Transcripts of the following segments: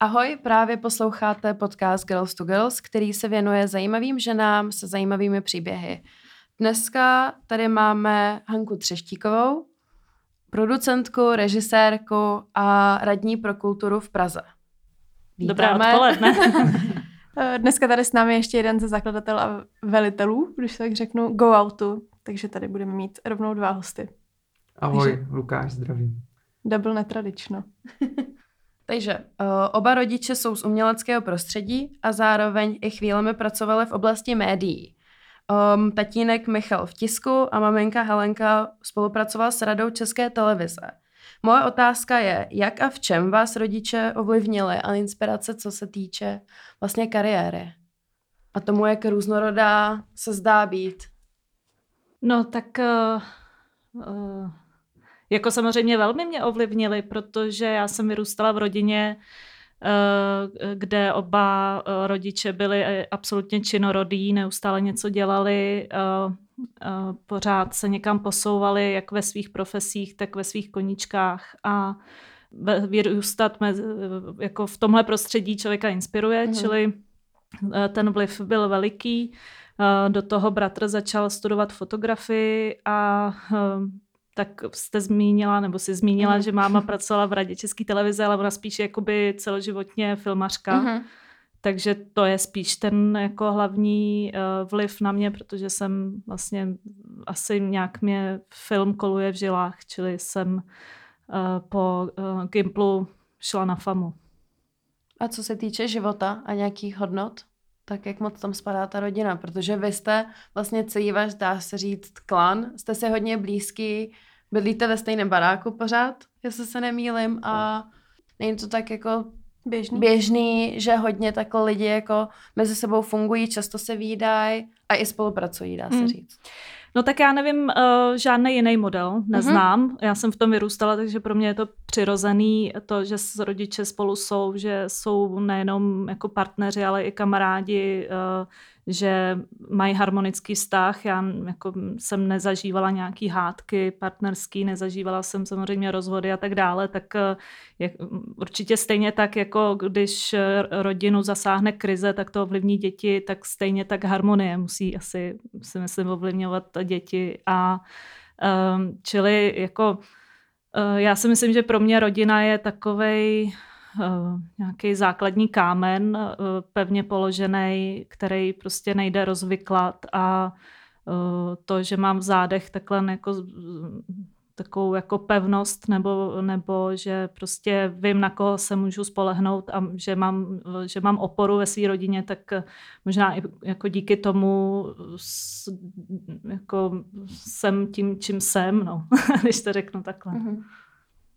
Ahoj, právě posloucháte podcast Girls to Girls, který se věnuje zajímavým ženám se zajímavými příběhy. Dneska tady máme Hanku Třeštíkovou, producentku, režisérku a radní pro kulturu v Praze. Dobré odpoledne. Dneska tady s námi ještě jeden ze zakladatel a velitelů, když tak řeknu, Go Outu, takže tady budeme mít rovnou dva hosty. Ahoj, takže... Lukáš, zdravím. Double netradično. Takže uh, oba rodiče jsou z uměleckého prostředí a zároveň i chvílemi pracovali v oblasti médií. Um, tatínek Michal v tisku a maminka Helenka spolupracovala s radou České televize. Moje otázka je, jak a v čem vás rodiče ovlivnili a inspirace, co se týče vlastně kariéry a tomu, jak různorodá se zdá být. No tak uh, uh, jako samozřejmě velmi mě ovlivnili, protože já jsem vyrůstala v rodině, uh, kde oba uh, rodiče byli absolutně činorodí, neustále něco dělali, pořád se někam posouvali, jak ve svých profesích, tak ve svých koníčkách a vyrůstat mezi, jako v tomhle prostředí člověka inspiruje, mm. čili ten vliv byl veliký. Do toho bratr začal studovat fotografii a tak jste zmínila, nebo si zmínila, mm. že máma pracovala v radě České televize, ale ona spíš jakoby celoživotně filmařka. Mm. Takže to je spíš ten jako hlavní uh, vliv na mě, protože jsem vlastně asi nějak mě film koluje v žilách, čili jsem uh, po uh, Gimplu šla na FAMu. A co se týče života a nějakých hodnot, tak jak moc tam spadá ta rodina? Protože vy jste vlastně celý váš, dá se říct, klan, jste si hodně blízký, bydlíte ve stejném baráku pořád, jestli se nemýlim a není to tak jako běžný, běžný že hodně takhle lidi jako mezi sebou fungují, často se výdají a i spolupracují, dá se hmm. říct. No tak já nevím, uh, žádný jiný model neznám. Mm-hmm. Já jsem v tom vyrůstala, takže pro mě je to přirozený, to, že s rodiče spolu jsou, že jsou nejenom jako partneři, ale i kamarádi, uh, že mají harmonický vztah. Já jako jsem nezažívala nějaký hádky partnerský, nezažívala jsem samozřejmě rozvody a tak dále, tak eh, je, určitě stejně tak, jako když rodinu zasáhne krize, tak to ovlivní děti, tak stejně tak harmonie musí asi, si myslím, ovlivňovat děti. A um, čili jako uh, já si myslím, že pro mě rodina je takovej nějaký základní kámen uh, pevně položený, který prostě nejde rozvyklat a uh, to, že mám v zádech takhle jako takovou jako pevnost nebo, nebo že prostě vím, na koho se můžu spolehnout a že mám, že mám oporu ve své rodině, tak možná i jako díky tomu jako jsem tím, čím jsem, no, když to řeknu takhle. Mm-hmm.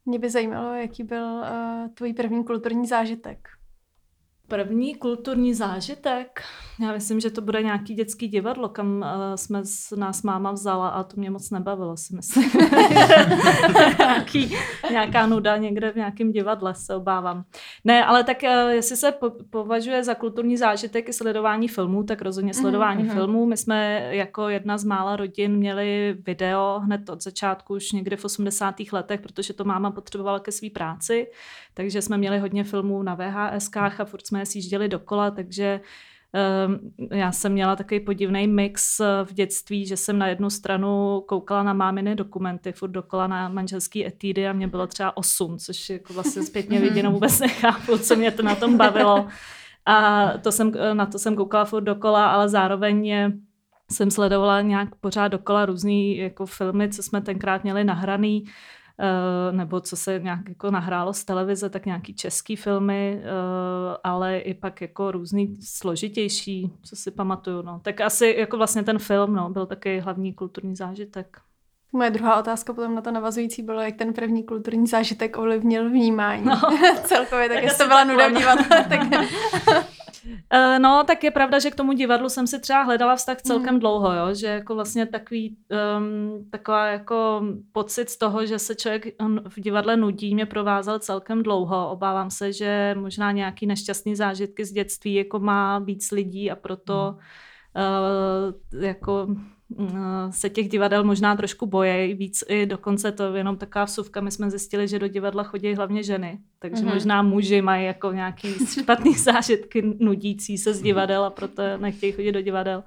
Mě by zajímalo, jaký byl uh, tvůj první kulturní zážitek. První kulturní zážitek, já myslím, že to bude nějaký dětský divadlo, kam uh, jsme s, nás máma vzala a to mě moc nebavilo, si myslím. nějaký, nějaká nuda někde v nějakém divadle, se obávám. Ne, ale tak uh, jestli se po, považuje za kulturní zážitek i sledování filmů, tak rozhodně sledování mm-hmm. filmů. My jsme jako jedna z mála rodin měli video hned od začátku, už někdy v 80. letech, protože to máma potřebovala ke své práci, takže jsme měli hodně filmů na VHSkách a furt jsme je sjížděli dokola, takže ehm, já jsem měla takový podivný mix eh, v dětství, že jsem na jednu stranu koukala na máminy dokumenty, furt dokola na manželský etídy a mě bylo třeba osm, což jako vlastně zpětně viděno vůbec nechápu, co mě to na tom bavilo. A to jsem, eh, na to jsem koukala furt dokola, ale zároveň jsem sledovala nějak pořád dokola různý jako filmy, co jsme tenkrát měli nahraný. Eh, nebo co se nějak jako nahrálo z televize, tak nějaký český filmy, eh, ale i pak jako různý složitější, co si pamatuju. No. Tak asi jako vlastně ten film no, byl taky hlavní kulturní zážitek. Moje druhá otázka potom na to navazující bylo, jak ten první kulturní zážitek ovlivnil vnímání. No. Celkově, tak, tak jestli to byla nuda dívat. tak... Uh, no, tak je pravda, že k tomu divadlu jsem si třeba hledala vztah celkem mm. dlouho, jo? že jako vlastně takový, um, taková jako pocit z toho, že se člověk v divadle nudí, mě provázel celkem dlouho. Obávám se, že možná nějaký nešťastný zážitky z dětství jako má víc lidí a proto mm. uh, jako se těch divadel možná trošku bojí, víc i dokonce to jenom taková vsuvka, my jsme zjistili, že do divadla chodí hlavně ženy, takže mm-hmm. možná muži mají jako nějaký špatný zážitky nudící se z divadel a proto nechtějí chodit do divadel.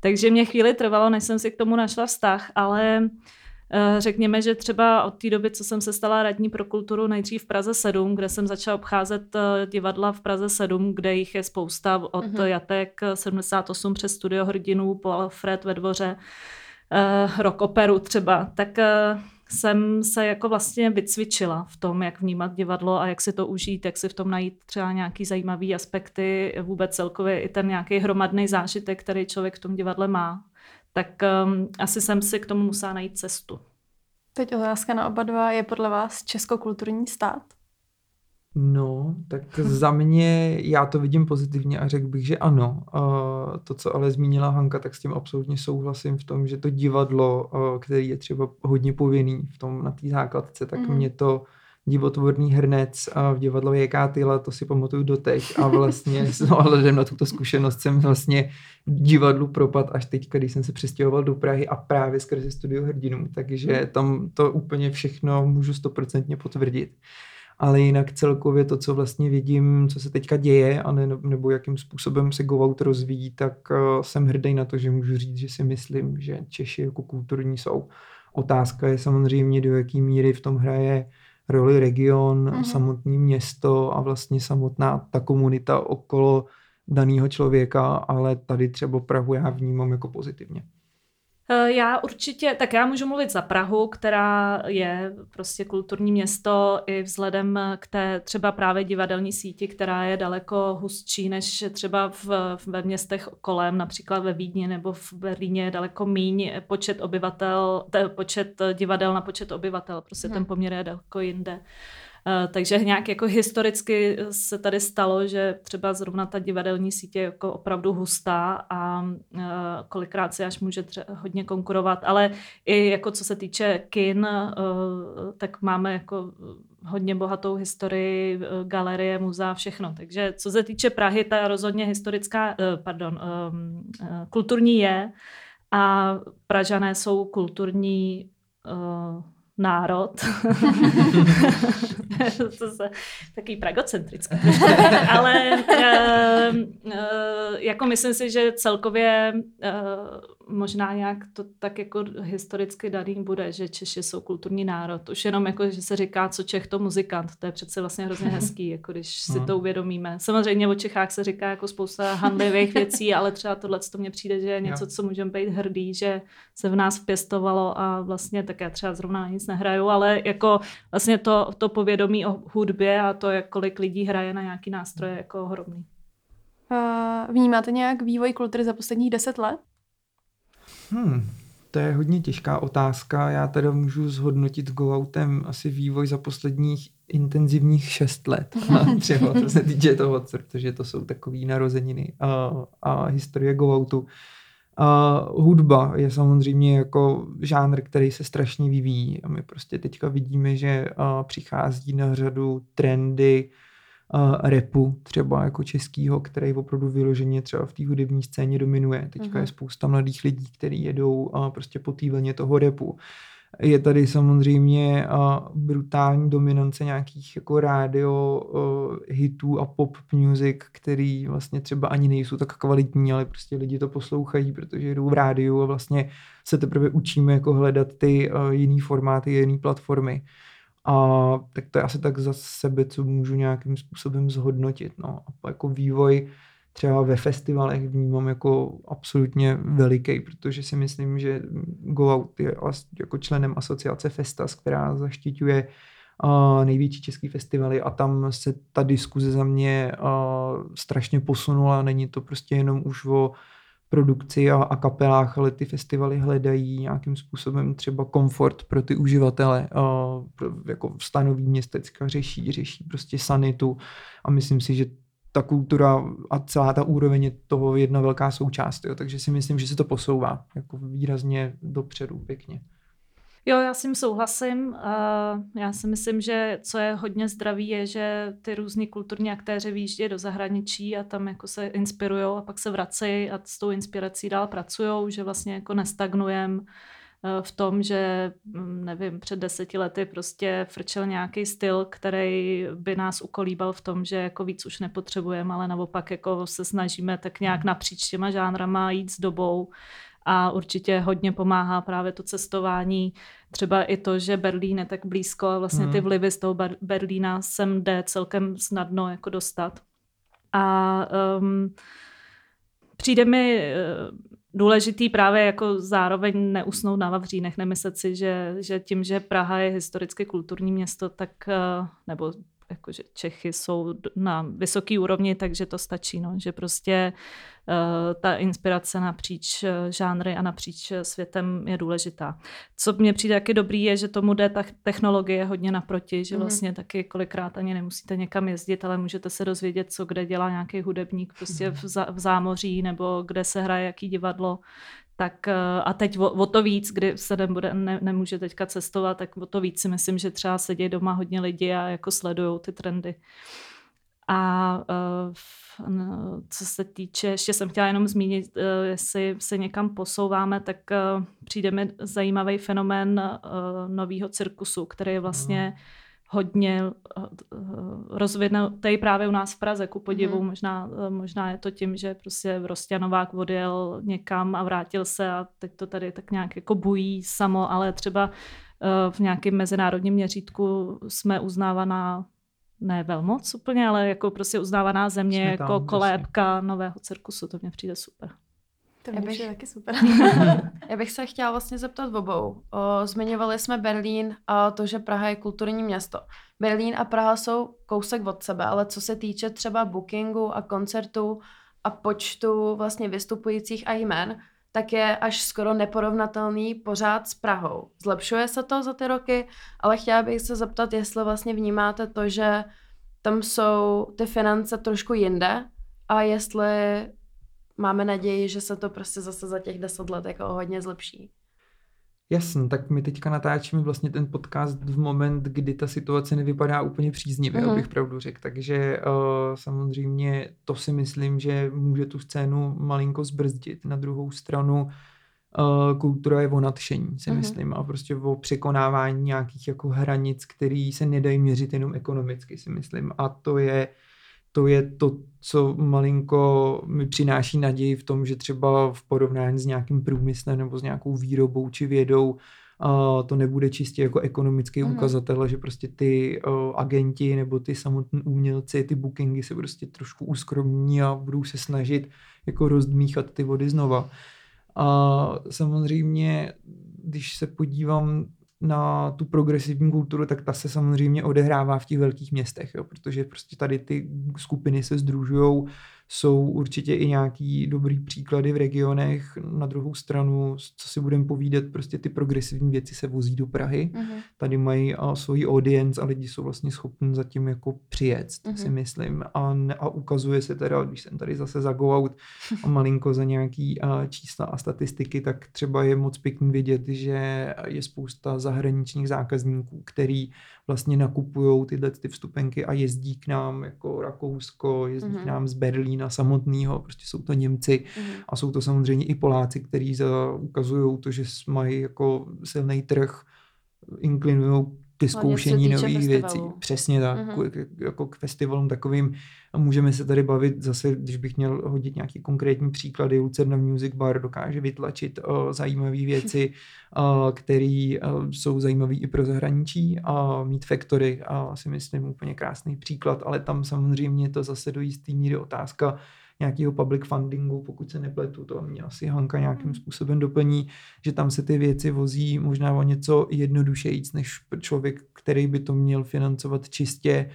Takže mě chvíli trvalo, než jsem si k tomu našla vztah, ale Eh, řekněme, že třeba od té doby, co jsem se stala radní pro kulturu nejdřív v Praze 7, kde jsem začala obcházet eh, divadla v Praze 7, kde jich je spousta od uh-huh. Jatek 78 přes Studio hrdinů po Alfred ve dvoře, rock operu třeba, tak jsem se jako vlastně vycvičila v tom, jak vnímat divadlo a jak si to užít, jak si v tom najít třeba nějaký zajímavý aspekty, vůbec celkově i ten nějaký hromadný zážitek, který člověk v tom divadle má tak um, asi jsem si k tomu musela najít cestu. Teď otázka na oba dva. Je podle vás českokulturní stát? No, tak za mě já to vidím pozitivně a řekl bych, že ano. To, co ale zmínila Hanka, tak s tím absolutně souhlasím v tom, že to divadlo, který je třeba hodně povinný v tom na té základce, tak mm. mě to divotvorný hrnec a v divadle Jaká tyla, to si pamatuju doteď a vlastně s ohledem na tuto zkušenost jsem vlastně divadlu propad až teď, když jsem se přestěhoval do Prahy a právě skrze studio hrdinů, takže tam to úplně všechno můžu stoprocentně potvrdit. Ale jinak celkově to, co vlastně vidím, co se teďka děje, a ne, nebo jakým způsobem se Go Out rozvíjí, tak uh, jsem hrdý na to, že můžu říct, že si myslím, že Češi jako kulturní jsou. Otázka je samozřejmě, do jaký míry v tom hraje roli region, mm-hmm. samotné město a vlastně samotná ta komunita okolo daného člověka, ale tady třeba Prahu já vnímám jako pozitivně. Eh, já určitě, tak já můžu mluvit za Prahu, která je prostě kulturní město i vzhledem k té třeba právě divadelní síti, která je daleko hustší než třeba v, ve městech kolem, například ve Vídni nebo v Berlíně je daleko míň počet obyvatel, počet divadel na počet obyvatel, prostě hmm. ten poměr je daleko jinde. Eh, takže nějak jako historicky se tady stalo, že třeba zrovna ta divadelní sítě je jako opravdu hustá a eh, kolikrát si až může hodně konkurovat, ale i jako co se týče kin, eh, tak máme jako hodně bohatou historii, galerie, muzea, všechno. Takže co se týče Prahy, ta rozhodně historická, pardon, kulturní je a Pražané jsou kulturní národ. to se takový pragocentrický. Ale uh, uh, jako myslím si, že celkově uh, možná nějak to tak jako historicky daný bude, že Češi jsou kulturní národ. Už jenom jako, že se říká, co Čech, to muzikant. To je přece vlastně hrozně hezký, jako když si no. to uvědomíme. Samozřejmě o Čechách se říká jako spousta handlivých věcí, ale třeba tohle to mně přijde, že je něco, co můžeme být hrdý, že se v nás pěstovalo a vlastně tak já třeba zrovna na nic nehraju, ale jako vlastně to, to povědomí o hudbě a to, jak kolik lidí hraje na nějaký nástroje, jako ohromný. Uh, vnímáte nějak vývoj kultury za posledních deset let? Hmm, to je hodně těžká otázka. Já teda můžu zhodnotit Go-Outem asi vývoj za posledních intenzivních šest let. Třeba co se týče toho, protože to jsou takové narozeniny a, a historie Go-Outu. A hudba je samozřejmě jako žánr, který se strašně vyvíjí a my prostě teďka vidíme, že přichází na řadu trendy repu, třeba jako českýho, který opravdu vyloženě třeba v té hudební scéně dominuje. Teďka uh-huh. je spousta mladých lidí, kteří jedou prostě po té vlně toho repu. Je tady samozřejmě brutální dominance nějakých jako rádio hitů a pop music, který vlastně třeba ani nejsou tak kvalitní, ale prostě lidi to poslouchají, protože jdou v rádiu a vlastně se teprve učíme jako hledat ty jiný formáty, jiný platformy. A tak to je asi tak za sebe, co můžu nějakým způsobem zhodnotit. No. A jako vývoj třeba ve festivalech vnímám jako absolutně veliký, protože si myslím, že Go Out je jako členem asociace Festas, která zaštiťuje uh, největší český festivaly a tam se ta diskuze za mě uh, strašně posunula. Není to prostě jenom už o produkci a, a kapelách, ale ty festivaly hledají nějakým způsobem třeba komfort pro ty uživatele, uh, jako stanoví městecka, řeší, řeší prostě sanitu a myslím si, že ta kultura a celá ta úroveň je toho jedna velká součást, jo. takže si myslím, že se to posouvá jako výrazně dopředu, pěkně. Jo, já s tím souhlasím. Já si myslím, že co je hodně zdravý, je, že ty různí kulturní aktéři výjíždějí do zahraničí a tam jako se inspirují a pak se vracejí a s tou inspirací dál pracují, že vlastně jako nestagnujeme v tom, že hm, nevím, před deseti lety prostě frčel nějaký styl, který by nás ukolíbal v tom, že jako víc už nepotřebujeme, ale naopak jako se snažíme tak nějak napříč těma žánrama jít s dobou a určitě hodně pomáhá právě to cestování. Třeba i to, že Berlín je tak blízko a vlastně ty hmm. vlivy z toho Berlína sem jde celkem snadno jako dostat. A um, přijde mi uh, důležitý právě jako zároveň neusnout na Vavřínech, nemyslet si, že, že tím, že Praha je historicky kulturní město, tak uh, nebo jakože Čechy jsou na vysoké úrovni, takže to stačí, no, že prostě uh, ta inspirace napříč uh, žánry a napříč světem je důležitá. Co mně přijde taky dobrý je, že tomu jde ta technologie hodně naproti, že mhm. vlastně mm. taky kolikrát ani nemusíte někam jezdit, ale můžete se dozvědět, co kde dělá nějaký hudebník prostě v, za, v zámoří nebo kde se hraje jaký divadlo tak eh, a teď o, o to víc, kdy se nebude, ne, nemůže teďka cestovat, tak o to víc si myslím, že třeba sedí doma hodně lidi a jako sledují ty trendy. A no, co se týče, ještě jsem chtěla jenom zmínit, uh, jestli se někam posouváme, tak přijde mi zajímavý fenomén nového cirkusu, který je vlastně mm hodně eh, rozvinutý právě u nás v Praze, ku podivu. Mm. Možná, eh, možná je to tím, že prostě Rostěnovák odjel někam a vrátil se a teď to tady tak nějak jako bují samo, ale třeba eh, v nějakém mezinárodním měřítku jsme uznávaná ne velmoc úplně, ale jako prostě uznávaná země jsme jako tam, kolébka jasně. nového cirkusu. To mě přijde super. To mě bych, taky super. já bych se chtěla vlastně zeptat obou. O, zmiňovali jsme Berlín a to, že Praha je kulturní město. Berlín a Praha jsou kousek od sebe, ale co se týče třeba bookingu a koncertů a počtu vlastně vystupujících a jmen, tak je až skoro neporovnatelný pořád s Prahou. Zlepšuje se to za ty roky, ale chtěla bych se zeptat, jestli vlastně vnímáte to, že tam jsou ty finance trošku jinde a jestli máme naději, že se to prostě zase za těch deset let jako hodně zlepší. Jasně, tak my teďka natáčíme vlastně ten podcast v moment, kdy ta situace nevypadá úplně příznivě, mm-hmm. abych pravdu řekl. Takže uh, samozřejmě to si myslím, že může tu scénu malinko zbrzdit. Na druhou stranu uh, kultura je o nadšení, si mm-hmm. myslím, a prostě o překonávání nějakých jako hranic, které se nedají měřit jenom ekonomicky, si myslím. A to je to je to, co malinko mi přináší naději v tom, že třeba v porovnání s nějakým průmyslem nebo s nějakou výrobou či vědou a to nebude čistě jako ekonomický mm. ukazatel, že prostě ty uh, agenti nebo ty samotní umělci, ty bookingy se prostě trošku uskromní a budou se snažit jako rozdmíchat ty vody znova. A samozřejmě, když se podívám na tu progresivní kulturu, tak ta se samozřejmě odehrává v těch velkých městech, jo, protože prostě tady ty skupiny se združují jsou určitě i nějaký dobrý příklady v regionech. Na druhou stranu, co si budeme povídat, prostě ty progresivní věci se vozí do Prahy. Uh-huh. Tady mají a, svoji audience a lidi jsou vlastně schopni zatím jako přijet, uh-huh. si myslím. A, a ukazuje se teda, když jsem tady zase za go out a malinko za nějaký a, čísla a statistiky, tak třeba je moc pěkný vidět, že je spousta zahraničních zákazníků, který vlastně nakupují tyhle ty vstupenky a jezdí k nám jako Rakousko, jezdí uh-huh. k nám z Berlína Berlína samotného, prostě jsou to Němci mm. a jsou to samozřejmě i Poláci, kteří ukazují to, že mají jako silný trh, inklinují ke zkoušení nových věcí. Přesně tak, mm-hmm. jako k festivalům takovým. A můžeme se tady bavit zase, když bych měl hodit nějaký konkrétní příklady, Lucerna Music Bar dokáže vytlačit uh, zajímavé věci, uh, které uh, jsou zajímavé i pro zahraničí a Meet Factory a si myslím úplně krásný příklad, ale tam samozřejmě to zase do jistý míry otázka, nějakého public fundingu, pokud se nepletu, to mě asi Hanka nějakým hmm. způsobem doplní, že tam se ty věci vozí možná o něco jednodušejíc, než člověk, který by to měl financovat čistě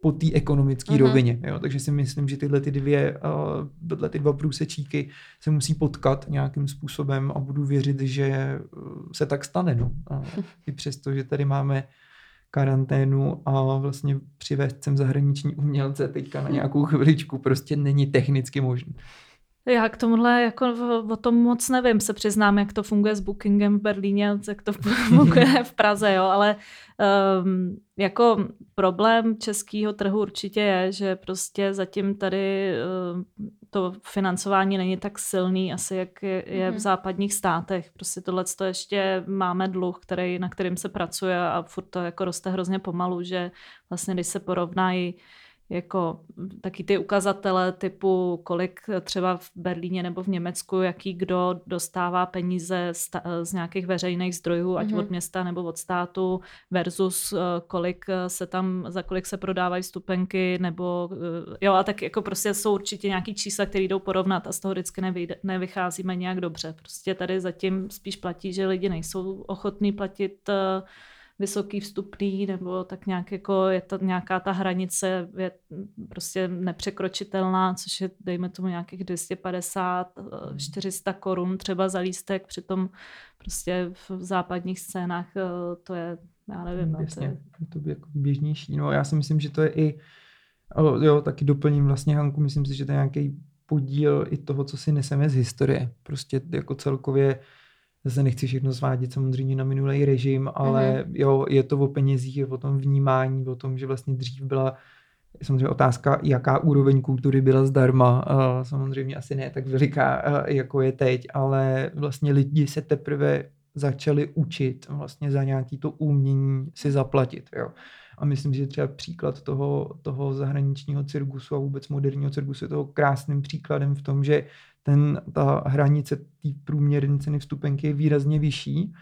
po té ekonomické uh-huh. rovině. Jo? Takže si myslím, že tyhle ty dvě, uh, tyhle ty dva průsečíky se musí potkat nějakým způsobem a budu věřit, že se tak stane. No. A I přesto, že tady máme karanténu a vlastně přivést sem zahraniční umělce teďka na nějakou chviličku prostě není technicky možné. Já k tomuhle jako o tom moc nevím, se přiznám, jak to funguje s bookingem v Berlíně, jak to funguje v Praze, jo, ale um, jako problém českého trhu určitě je, že prostě zatím tady um, to financování není tak silný, asi jak je, je v mhm. západních státech. Prostě tohle to ještě máme dluh, který, na kterým se pracuje a furt to jako roste hrozně pomalu, že vlastně když se porovnají jako taky ty ukazatele typu, kolik třeba v Berlíně nebo v Německu, jaký kdo dostává peníze z, z nějakých veřejných zdrojů, ať mm-hmm. od města nebo od státu, versus eh, kolik se tam, za kolik se prodávají stupenky, nebo eh, jo, a tak jako prostě jsou určitě nějaký čísla, které jdou porovnat a z toho vždycky nevy, nevycházíme nějak dobře. Prostě tady zatím spíš platí, že lidi nejsou ochotní platit uh, vysoký vstupný, nebo tak nějak jako je to nějaká ta hranice je prostě nepřekročitelná, což je dejme tomu nějakých 250, 400 hmm. korun třeba za lístek, přitom prostě v západních scénách eh, to je, já nevím. No, Jasně, to, je... to by jako běžnější. No já si myslím, že to je i, jo, taky doplním vlastně Hanku, myslím si, že to je nějaký podíl i toho, co si neseme z historie. Prostě jako celkově zase nechci všechno svádět samozřejmě na minulý režim, ale mm-hmm. jo, je to o penězích, je o tom vnímání, o tom, že vlastně dřív byla samozřejmě otázka, jaká úroveň kultury byla zdarma. Samozřejmě asi ne tak veliká, jako je teď, ale vlastně lidi se teprve začali učit vlastně za nějaký to umění si zaplatit. Jo. A myslím, že třeba příklad toho, toho zahraničního cirkusu a vůbec moderního cirkusu je toho krásným příkladem v tom, že ten, ta hranice té průměrné ceny vstupenky je výrazně vyšší.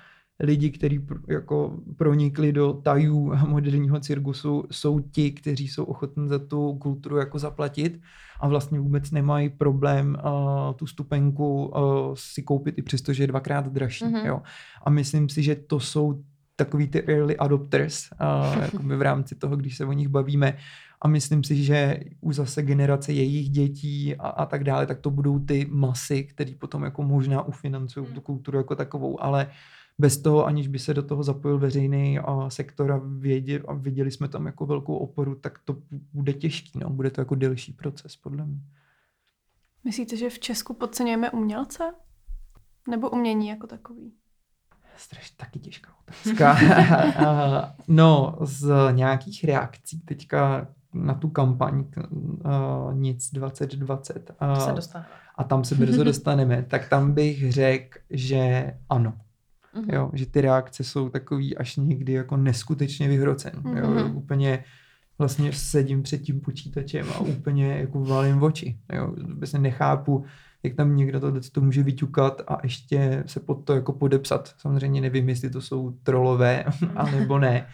Lidi, kteří jako pronikli do tajů moderního cirkusu, jsou ti, kteří jsou ochotní za tu kulturu jako zaplatit a vlastně vůbec nemají problém uh, tu stupenku uh, si koupit i přesto, že je dvakrát dražší. Mm-hmm. Jo. A myslím si, že to jsou takový ty early adopters uh, v rámci toho, když se o nich bavíme, a myslím si, že už zase generace jejich dětí a, a tak dále, tak to budou ty masy, které potom jako možná ufinancují tu hmm. kulturu jako takovou, ale bez toho, aniž by se do toho zapojil veřejný a sektor a, věděli, a viděli jsme tam jako velkou oporu, tak to bude těžký, no. bude to jako delší proces, podle mě. Myslíte, že v Česku podceňujeme umělce? Nebo umění jako takový? strašně taky těžká otázka. no, z nějakých reakcí teďka na tu kampaň uh, Nic 2020 uh, se a tam se brzo dostaneme, tak tam bych řekl, že ano. Uh-huh. Jo, že ty reakce jsou takový až někdy jako neskutečně vyhrocen. Uh-huh. Jo, mhm. úplně vlastně sedím před tím počítačem a úplně jako valím v oči. Jo, vůbec nechápu, jak tam někdo to, to může vyťukat a ještě se pod to jako podepsat. Samozřejmě nevím, jestli to jsou trolové, anebo ne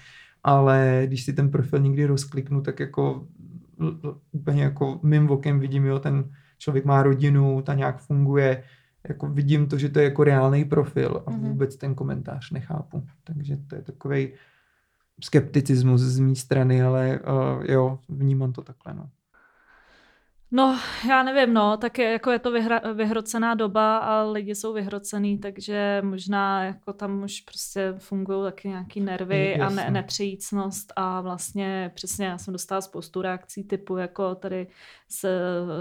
ale když si ten profil někdy rozkliknu, tak jako úplně jako mým okem vidím, jo, ten člověk má rodinu, ta nějak funguje, jako vidím to, že to je jako reálný profil a mhm. vůbec ten komentář nechápu. Takže to je takový skepticismus z mé strany, ale uh, jo, vnímám to takhle, no. No, já nevím, no, tak je, jako je to vyhra, vyhrocená doba a lidi jsou vyhrocený, takže možná jako tam už prostě fungují taky nějaký nervy a ne, nepřejícnost a vlastně přesně já jsem dostala spoustu reakcí typu jako tady s,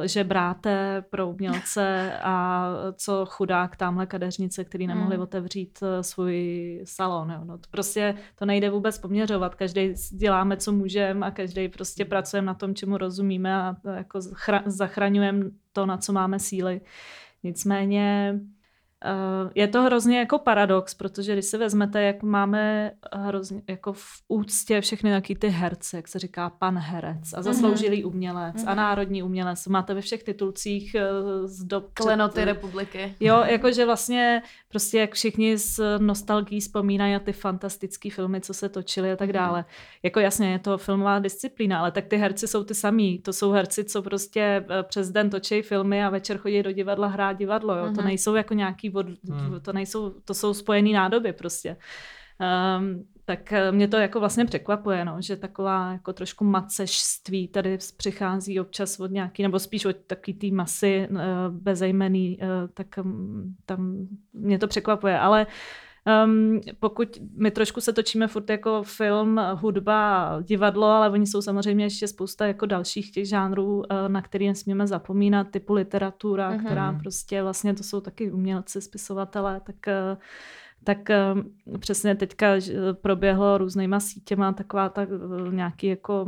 že bráte pro umělce a co chudák tamhle kadeřnice, který nemohli mm. otevřít eh, svůj salon. Jo. No, to prostě to nejde vůbec poměřovat. Každý děláme, co můžeme a každý prostě pracujeme na tom, čemu rozumíme a jako zachraňujeme to, na co máme síly. Nicméně je to hrozně jako paradox, protože když si vezmete, jak máme hrozně jako v úctě všechny taky ty herce, jak se říká pan herec a mhm. zasloužilý umělec mm-hmm. a mhm. národní umělec, máte ve všech titulcích uh, z dob... Klenoty před, republiky. Jo, jakože vlastně prostě jak všichni s nostalgií vzpomínají na ty fantastické filmy, co se točily a tak mhm. dále. Jako jasně, je to filmová disciplína, ale tak ty herci jsou ty samý. To jsou herci, co prostě eh, přes den točí filmy a večer chodí do divadla hrát divadlo. Jo? Mm-hmm. To nejsou jako nějaký od, hmm. to nejsou, to jsou spojené nádoby prostě. Um, tak eh, mě to jako vlastně překvapuje, no, že taková jako trošku macežství tady přichází občas od nějaký, nebo spíš od takový té masy uh, bezejmený, uh, tak um, tam mě to překvapuje, ale Um, pokud my trošku se točíme furt jako film, hudba, divadlo, ale oni jsou samozřejmě ještě spousta jako dalších těch žánrů, eh, na které nesmíme zapomínat, typu literatura, uh-huh. která prostě vlastně to jsou taky umělci, spisovatelé, tak eh, tak přesně teďka proběhlo různýma sítěma taková tak nějaký jako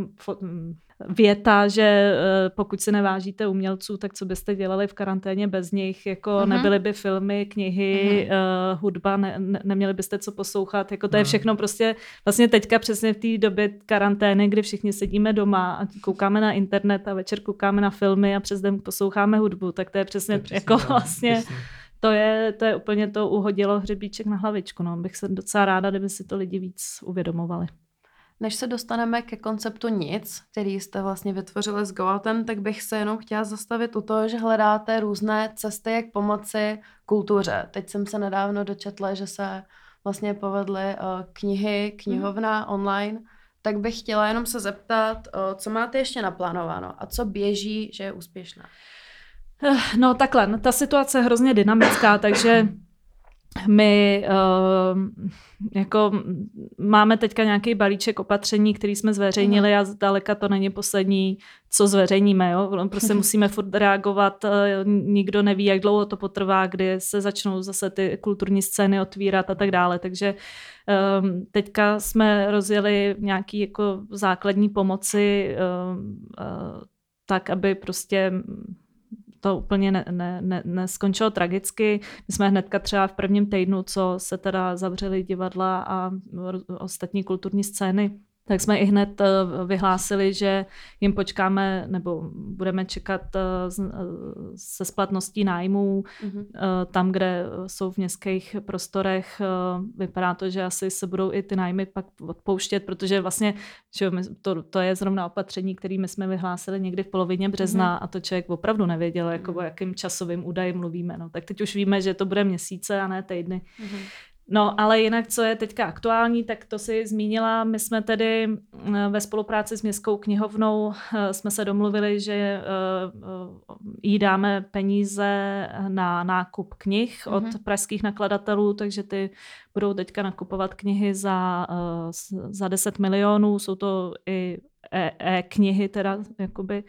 věta, že eh, pokud si nevážíte umělců, tak co byste dělali v karanténě bez nich, jako uh-huh. nebyly by filmy, knihy, uh-huh. uh, hudba, ne, ne, neměli byste co poslouchat, jako to uh-huh. je všechno prostě vlastně teďka přesně v té době karantény, kdy všichni sedíme doma a koukáme na internet a večer koukáme na filmy a přes den posloucháme hudbu, tak to je přesně, to je přesně jako vlastně... Přesně. To je, to je úplně to uhodilo hřebíček na hlavičku. No. Bych se docela ráda, kdyby si to lidi víc uvědomovali. Než se dostaneme ke konceptu nic, který jste vlastně vytvořili s GoOutem, tak bych se jenom chtěla zastavit u toho, že hledáte různé cesty, jak pomoci kultuře. Teď jsem se nedávno dočetla, že se vlastně povedly uh, knihy, knihovna mm. online, tak bych chtěla jenom se zeptat, uh, co máte ještě naplánováno a co běží, že je úspěšná. Eh, no takhle, ta situace je hrozně dynamická, takže my uh, jako máme teďka nějaký balíček opatření, který jsme zveřejnili mhm. a zdaleka to není poslední, co zveřejníme. Jo? Prostě musíme furt reagovat, uh, nikdo neví, jak dlouho to potrvá, kdy se začnou zase ty kulturní scény otvírat a tak dále. Takže um, teďka jsme rozjeli nějaký jako základní pomoci uh, uh, tak, aby prostě to úplně ne, ne, ne, neskončilo tragicky. My jsme hnedka třeba v prvním týdnu, co se teda zavřeli divadla a ostatní kulturní scény, tak jsme i hned eh, vyhlásili, že jim počkáme nebo budeme čekat eh, eh, se splatností nájmů mm-hmm. tam, kde jsou v městských prostorech. Vypadá to, že asi se budou i ty nájmy pak odpouštět, protože vlastně že to, to je zrovna opatření, které my jsme vyhlásili někdy v polovině března mm-hmm. a to člověk opravdu nevěděl, jako mm-hmm. o jakým časovým údaji mluvíme. No. Tak teď už víme, že to bude měsíce a ne týdny. Mm-hmm. No, ale jinak, co je teďka aktuální, tak to si zmínila. My jsme tedy eh, ve spolupráci s Městskou knihovnou eh, jsme se domluvili, že eh, jí dáme peníze na nákup knih od mhm. pražských nakladatelů, takže ty budou teďka nakupovat knihy za, za 10 milionů. Jsou to i e-knihy teda, jakoby.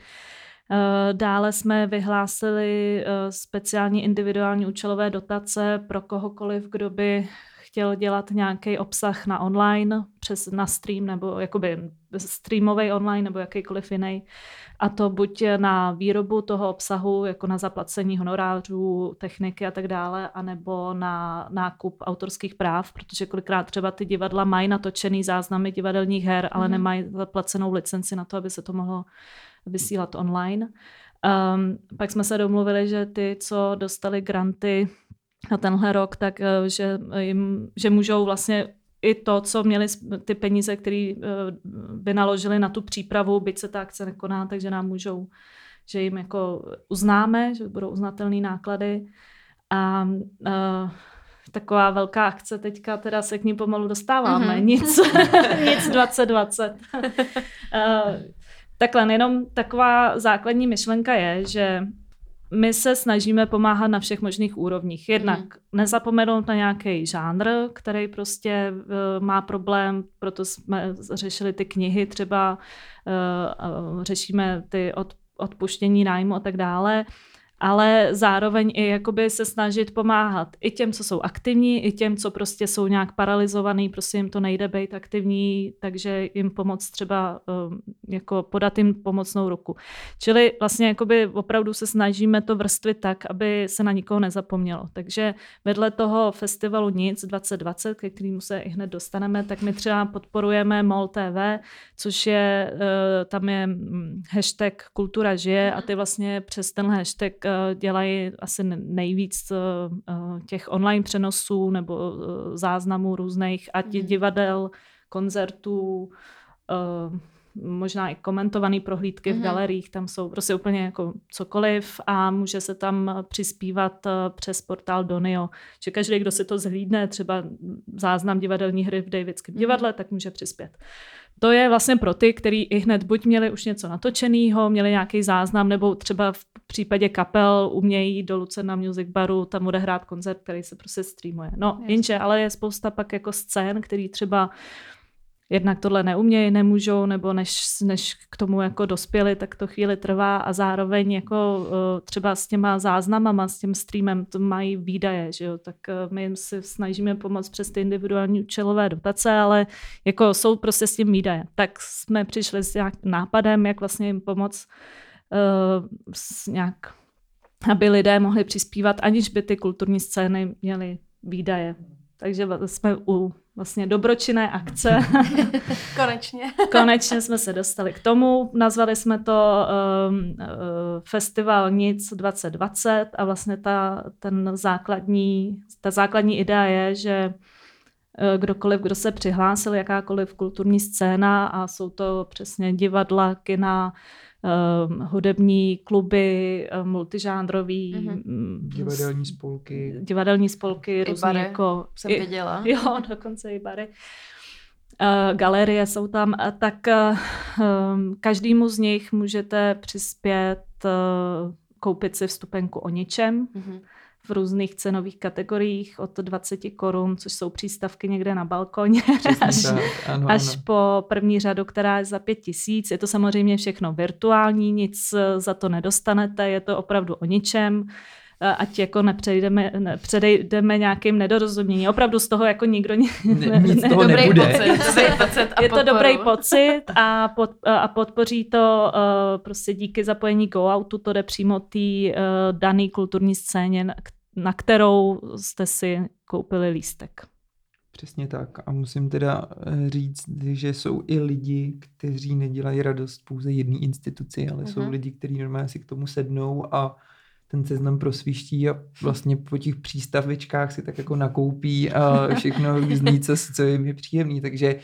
Dále jsme vyhlásili speciální individuální účelové dotace pro kohokoliv, kdo by chtěl dělat nějaký obsah na online, přes na stream, nebo jakoby streamový online, nebo jakýkoliv jiný. A to buď na výrobu toho obsahu, jako na zaplacení honorářů, techniky a tak dále, anebo na nákup autorských práv, protože kolikrát třeba ty divadla mají natočený záznamy divadelních her, ale mm-hmm. nemají zaplacenou licenci na to, aby se to mohlo vysílat online. Um, pak jsme se domluvili, že ty, co dostali granty na tenhle rok, tak eh, že, jim, že můžou vlastně i to, co měli ty peníze, které eh, by naložili na tu přípravu, byť se ta akce nekoná, takže nám můžou, že jim jako uznáme, že budou uznatelné náklady. A uh, taková velká akce teďka, teda se k ní pomalu dostáváme. Mm-hmm. Nic, nic 2020. uh, takhle, jenom taková základní myšlenka je, že my se snažíme pomáhat na všech možných úrovních. Jednak mm. nezapomenout na nějaký žánr, který prostě uh, má problém, proto jsme řešili ty knihy, třeba uh, uh, řešíme ty od, odpuštění nájmu a tak dále ale zároveň i jakoby se snažit pomáhat i těm, co jsou aktivní, i těm, co prostě jsou nějak paralizovaný, prostě jim to nejde být aktivní, takže jim pomoct třeba um, jako podat jim pomocnou ruku. Čili vlastně jakoby opravdu se snažíme to vrstvit tak, aby se na nikoho nezapomnělo. Takže vedle toho festivalu Nic 2020, ke kterému se i hned dostaneme, tak my třeba podporujeme MOL TV, což je, uh, tam je mm, hashtag Kultura žije a ty vlastně přes ten hashtag uh, dělají asi nejvíc eh, eh, těch online přenosů nebo eh, záznamů různých, ať mm. divadel, koncertů, možná i komentované prohlídky mm. v mhm. galeriích, tam jsou prostě úplně jako cokoliv a může se tam přispívat přes portál Donio. Že každý, kdo si to zhlídne, třeba záznam divadelní hry v Davidském mm. divadle, tak může přispět. To je vlastně pro ty, kteří i hned buď měli už něco natočeného, měli nějaký záznam, nebo třeba v případě kapel umějí do Lucena Music Baru tam odehrát koncert, který se prostě streamuje. No, jenže, ale je spousta pak jako scén, který třeba jednak tohle neumějí, nemůžou, nebo než, než k tomu jako dospěli, tak to chvíli trvá a zároveň jako uh, třeba s těma záznamama, s tím streamem, to mají výdaje, že jo, tak uh, my jim si snažíme pomoct přes ty individuální účelové dotace, ale jako jsou prostě s tím výdaje. Tak jsme přišli s nějak nápadem, jak vlastně jim pomoct uh, s nějak aby lidé mohli přispívat, aniž by ty kulturní scény měly výdaje. Takže jsme u vlastně dobročinné akce. Konečně. Konečně jsme se dostali k tomu. Nazvali jsme to um, Festival Nic 2020 a vlastně ta, ten základní, ta základní idea je, že uh, kdokoliv, kdo se přihlásil, jakákoliv kulturní scéna a jsou to přesně divadla, kina, uh, hudební kluby, uh, multižánrový, mm-hmm. divadelní spolky. Divadelní spolky, I různý bary, jako... jsem i, viděla. Jo, dokonce i bary. Uh, galerie jsou tam, uh, tak uh, um, každému z nich můžete přispět, uh, koupit si vstupenku o ničem. Mm-hmm v různých cenových kategoriích od 20 korun, což jsou přístavky někde na balkoně, až, tak, ano, až ano. po první řadu, která je za pět tisíc. Je to samozřejmě všechno virtuální, nic za to nedostanete, je to opravdu o ničem ať jako nepřejdeme, nepředejdeme nějakým nedorozuměním. Opravdu z toho jako nikdo ne, nic ne, toho dobrý nebude. Pocit, dobrý pocit a je to dobrý pocit a, pod, a podpoří to uh, prostě díky zapojení GoOutu, to jde přímo té uh, dané kulturní scéně, na kterou jste si koupili lístek. Přesně tak. A musím teda říct, že jsou i lidi, kteří nedělají radost pouze jedné instituci, ale uh-huh. jsou lidi, kteří normálně si k tomu sednou a ten seznam prosviští a vlastně po těch přístavičkách si tak jako nakoupí a všechno různý, co, co jim je příjemný, takže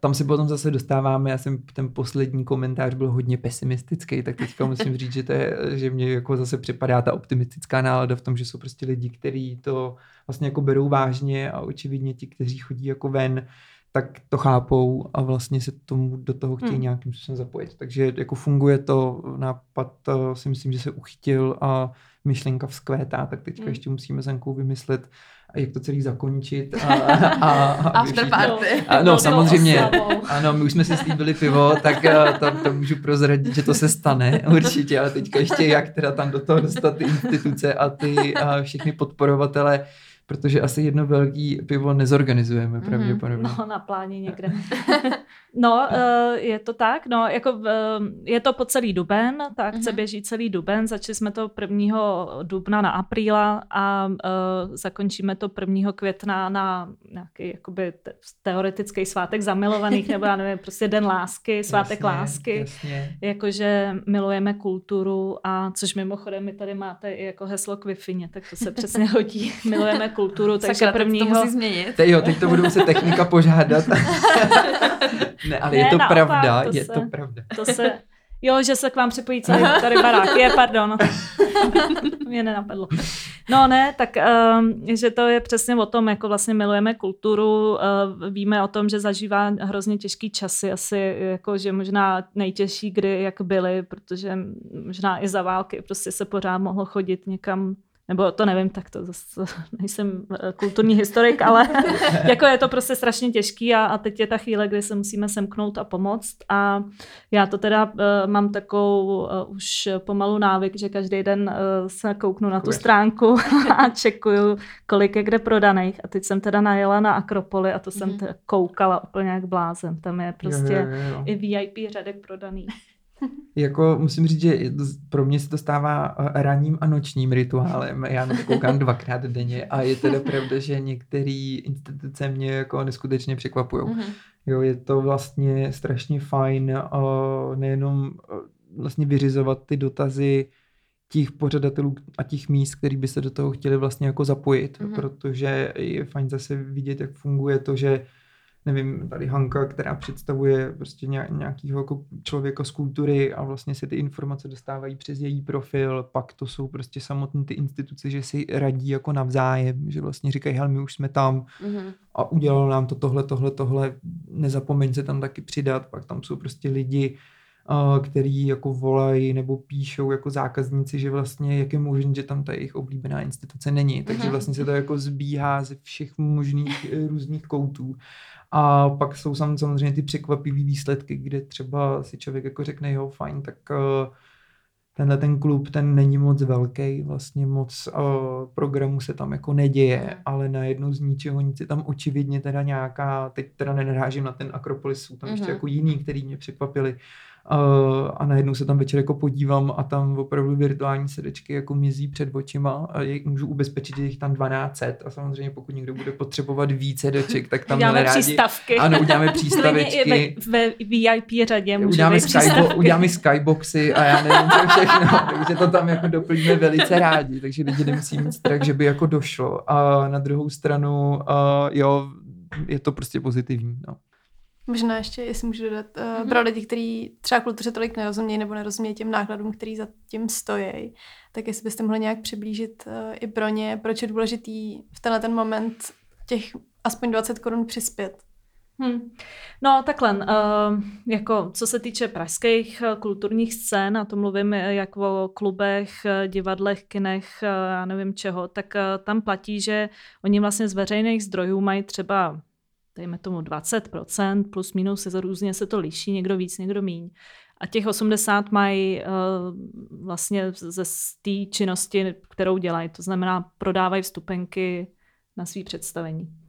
tam se potom zase dostáváme, já jsem ten poslední komentář byl hodně pesimistický, tak teďka musím říct, že, to je, že mě jako zase připadá ta optimistická nálada v tom, že jsou prostě lidi, kteří to vlastně jako berou vážně a očividně ti, kteří chodí jako ven, tak to chápou a vlastně se tomu do toho chtějí hmm. nějakým způsobem zapojit. Takže jako funguje to, nápad si myslím, že se uchytil a myšlenka vzkvétá, tak teďka hmm. ještě musíme s Ankou vymyslet, jak to celý zakončit. A, a, a After party. A, no, samozřejmě. Ano, my už jsme si slíbili pivo, tak to, to můžu prozradit, že to se stane určitě, ale teďka ještě jak teda tam do toho dostat ty instituce a ty a všechny podporovatele protože asi jedno velký pivo nezorganizujeme mm-hmm. pravděpodobně. No, na pláně někde. no, uh, je to tak, no, jako uh, je to po celý duben, ta akce mm-hmm. běží celý duben, začali jsme to 1. dubna na apríla a uh, zakončíme to 1. května na nějaký jakoby te- teoretický svátek zamilovaných, nebo já nevím, prostě den lásky, svátek jasně, lásky, jasně. jakože milujeme kulturu a což mimochodem mi tady máte i jako heslo k wi tak to se přesně hodí, milujeme kulturu, takže Sakra, prvního... to musí změnit. Te, jo, teď to budu muset technika požádat. ne, ale Ne, je to naopak, pravda, to je se- to pravda. To se... Jo, že se k vám připojí celý tady barák. Je, pardon. Mě nenapadlo. No ne, tak um, že to je přesně o tom, jako vlastně milujeme kulturu, uh, víme o tom, že zažívá hrozně těžký časy, asi jako, že možná nejtěžší, kdy jak byly, protože možná i za války prostě se pořád mohlo chodit někam nebo to nevím, tak to zase nejsem eh, kulturní historik, ale jako je to prostě strašně těžký a, a teď je ta chvíle, kdy se musíme semknout a pomoct a já to teda uh, mám takovou uh, už pomalu návyk, že každý den uh, se kouknu na tu stránku a čekuju, kolik je kde prodaných a teď jsem teda najela na Akropoli a to jsem Mhm. koukala úplně jak blázen, tam je prostě Jo, jo, jo. i VIP řadek prodaný. Jako musím říct, že pro mě se to stává eh, ranním a nočním rituálem. Já na to koukám dvakrát denně a je teda pravda, že některé instituce mě jako neskutečně překvapují. Mhm. Jo, je to vlastně strašně fajn uh, nejenom uh, vlastně vyřizovat ty dotazy těch pořadatelů a těch míst, který by se do toho chtěli vlastně jako zapojit, Mhm. protože je fajn zase vidět, jak funguje to, že nevím, tady Hanka, která představuje prostě nějakého jako člověka z kultury a vlastně se ty informace dostávají přes její profil, pak to jsou prostě samotné ty instituce, že si radí jako navzájem, že vlastně říkají, hele, my už jsme tam, Mhm. a udělalo nám to tohle, tohle, tohle, nezapomeň se tam taky přidat, pak tam jsou prostě lidi, který jako volají nebo píšou jako zákazníci, že vlastně jak je možné, že tam ta jejich oblíbená instituce není. Takže mhm. vlastně se to jako zbíhá ze všech možných eh, různých koutů. A pak jsou samozřejmě ty překvapivé výsledky, kde třeba si člověk jako řekne, jo, fajn, tak uh, tenhle ten klub, ten není moc velký, vlastně moc uh, programu se tam jako neděje, ale najednou z ničeho nic je tam očividně teda nějaká, teď teda nenarážím na ten Akropolis, jsou tam uh-huh. ještě mhm. jako jiný, který mě překvapili, a najednou se tam večer jako podívám a tam opravdu virtuální sedečky jako mizí před očima a je, můžu ubezpečit, že jich tam 1200 a samozřejmě pokud někdo bude potřebovat více sedeček, tak tam uděláme rádi, přístavky. Ano, uděláme přístavečky. ve, ve VIP řadě může uděláme, skybo, uděláme skyboxy a já nevím co všechno, takže to tam jako doplníme velice rádi, takže lidi nemusí mít strach, že by jako došlo. A na druhou stranu, uh, jo, je to prostě pozitivní. No. Možná ještě, jestli můžu dodat, uh, mm-hmm. pro lidi, kteří třeba kultuře tolik nerozumějí nebo nerozumějí těm nákladům, který za tím stojí, tak jestli byste mohli nějak přiblížit uh, i pro ně, proč je důležitý v tenhle ten moment těch aspoň 20 korun přispět. Hmm. No takhle, uh, jako co se týče pražských kulturních scén, a to mluvím jak o klubech, divadlech, kinech, já nevím čeho, tak tam platí, že oni vlastně z veřejných zdrojů mají třeba dejme tomu 20%, plus minus se různě se to liší, někdo víc, někdo míň. A těch 80 mají uh, vlastně ze té činnosti, kterou dělají. To znamená, prodávají vstupenky na svý představení.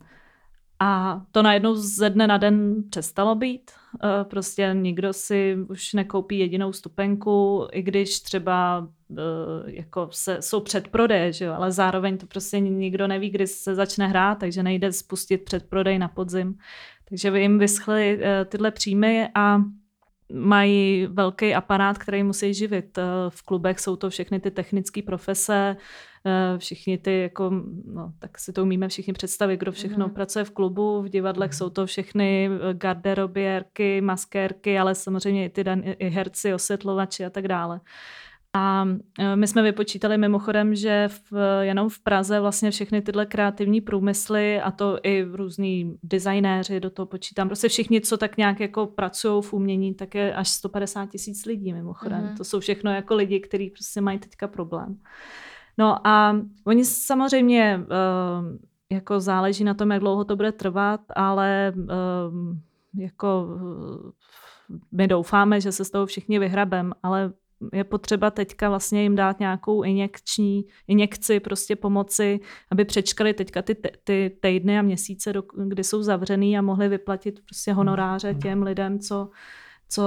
A to najednou ze dne na den přestalo být. Eh, prostě nikdo si už nekoupí jedinou stupenku, i když třeba eh, jako se, jsou předprodeje, že jo? ale zároveň to prostě nikdo neví, kdy se začne hrát, takže nejde spustit předprodej na podzim. Takže by jim vyschly eh, tyhle příjmy a mají velký aparát, který musí živit. V klubech jsou to všechny ty technické profese, Eh, všichni ty, jako, no, tak si to umíme všichni představit, kdo všechno mm. pracuje v klubu, v divadlech mm. jsou to všechny eh, garderobiérky, maskérky, ale samozřejmě i ty dan- i herci, osvětlovači a tak dále. A eh, my jsme vypočítali mimochodem, že v, jenom v Praze vlastně všechny tyhle kreativní průmysly a to i různí designéři do toho počítám, prostě všichni, co tak nějak jako pracují v umění, tak je až 150 tisíc lidí mimochodem. Mm. To jsou všechno jako lidi, kteří prostě mají teďka problém. No a oni samozřejmě uh, jako záleží na tom, jak dlouho to bude trvat, ale uh, jako uh, my doufáme, že se z toho všichni vyhrabem, ale je potřeba teďka vlastně jim dát nějakou injekční, injekci, prostě pomoci, aby přečkali teďka ty, ty týdny a měsíce, do, kdy jsou zavřený a mohli vyplatit prostě honoráře hmm. těm lidem, co, co